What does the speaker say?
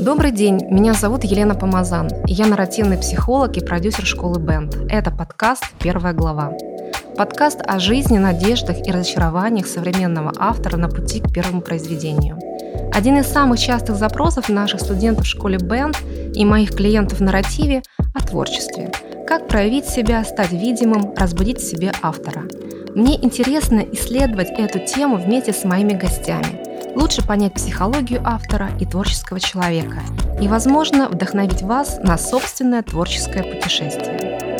Добрый день, меня зовут Елена Помазан, я нарративный психолог и продюсер школы Бенд. Это подкаст «Первая глава». Подкаст о жизни, надеждах и разочарованиях современного автора на пути к первому произведению. Один из самых частых запросов наших студентов в школе Бенд и моих клиентов в нарративе о творчестве. Как проявить себя, стать видимым, разбудить в себе автора. Мне интересно исследовать эту тему вместе с моими гостями – лучше понять психологию автора и творческого человека и, возможно, вдохновить вас на собственное творческое путешествие.